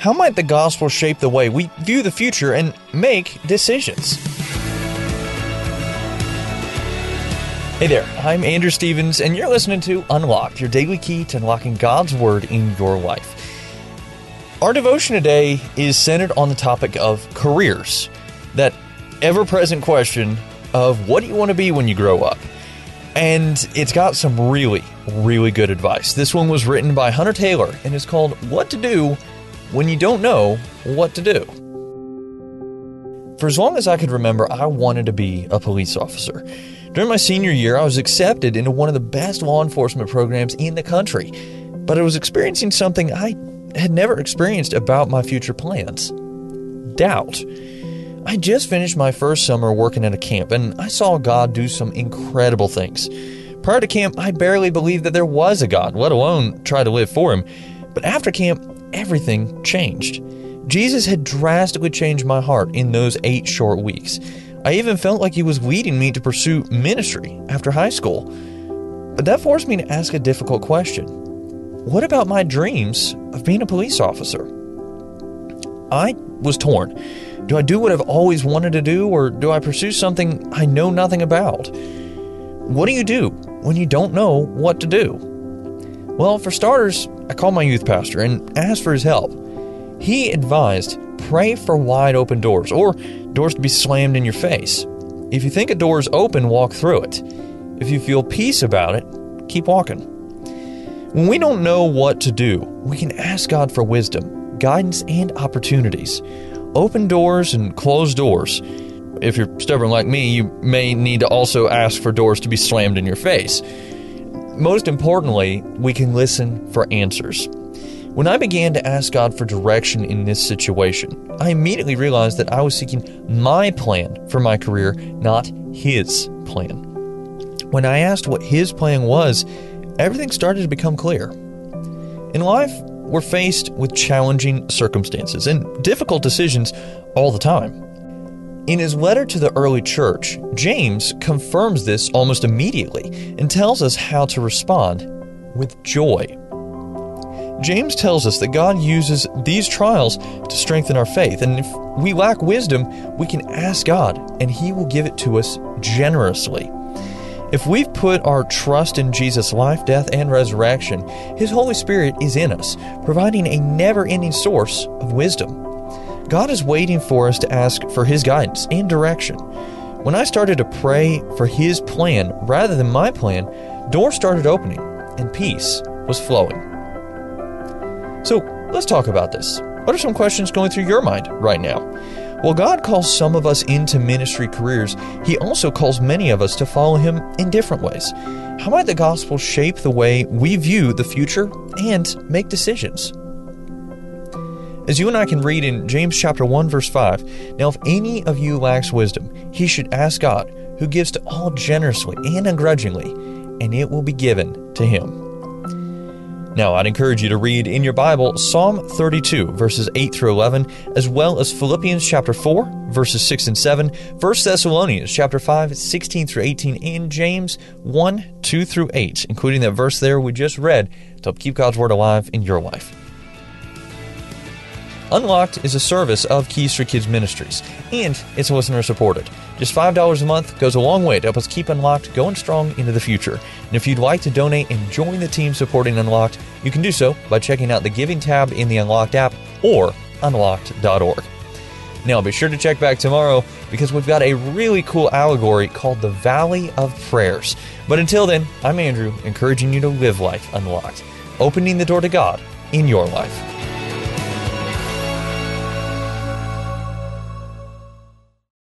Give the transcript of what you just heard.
How might the gospel shape the way we view the future and make decisions? Hey there, I'm Andrew Stevens, and you're listening to Unlocked, your daily key to unlocking God's Word in your life. Our devotion today is centered on the topic of careers, that ever present question of what do you want to be when you grow up? And it's got some really, really good advice. This one was written by Hunter Taylor and is called What to Do When You Don't Know What to Do. For as long as I could remember, I wanted to be a police officer. During my senior year, I was accepted into one of the best law enforcement programs in the country, but I was experiencing something I had never experienced about my future plans doubt. I just finished my first summer working at a camp, and I saw God do some incredible things. Prior to camp, I barely believed that there was a God, let alone try to live for Him. But after camp, everything changed. Jesus had drastically changed my heart in those eight short weeks. I even felt like He was leading me to pursue ministry after high school. But that forced me to ask a difficult question What about my dreams of being a police officer? I was torn. Do I do what I've always wanted to do, or do I pursue something I know nothing about? What do you do when you don't know what to do? Well, for starters, I called my youth pastor and asked for his help. He advised pray for wide open doors, or doors to be slammed in your face. If you think a door is open, walk through it. If you feel peace about it, keep walking. When we don't know what to do, we can ask God for wisdom, guidance, and opportunities. Open doors and closed doors. If you're stubborn like me, you may need to also ask for doors to be slammed in your face. Most importantly, we can listen for answers. When I began to ask God for direction in this situation, I immediately realized that I was seeking my plan for my career, not His plan. When I asked what His plan was, everything started to become clear. In life, we're faced with challenging circumstances and difficult decisions all the time. In his letter to the early church, James confirms this almost immediately and tells us how to respond with joy. James tells us that God uses these trials to strengthen our faith, and if we lack wisdom, we can ask God, and He will give it to us generously. If we've put our trust in Jesus' life, death, and resurrection, His Holy Spirit is in us, providing a never ending source of wisdom. God is waiting for us to ask for His guidance and direction. When I started to pray for His plan rather than my plan, doors started opening and peace was flowing. So let's talk about this. What are some questions going through your mind right now? While God calls some of us into ministry careers, He also calls many of us to follow Him in different ways. How might the gospel shape the way we view the future and make decisions? As you and I can read in James chapter 1 verse 5, now if any of you lacks wisdom, he should ask God, who gives to all generously and ungrudgingly, and it will be given to him. Now, I'd encourage you to read in your Bible Psalm 32, verses 8 through 11, as well as Philippians chapter 4, verses 6 and 7, 1 Thessalonians chapter 5, 16 through 18, and James 1, 2 through 8, including that verse there we just read to help keep God's Word alive in your life. Unlocked is a service of Keys for Kids Ministries, and it's listener supported. Just $5 a month goes a long way to help us keep Unlocked going strong into the future. And if you'd like to donate and join the team supporting Unlocked, you can do so by checking out the Giving tab in the Unlocked app or unlocked.org. Now, be sure to check back tomorrow because we've got a really cool allegory called the Valley of Prayers. But until then, I'm Andrew, encouraging you to live life unlocked, opening the door to God in your life.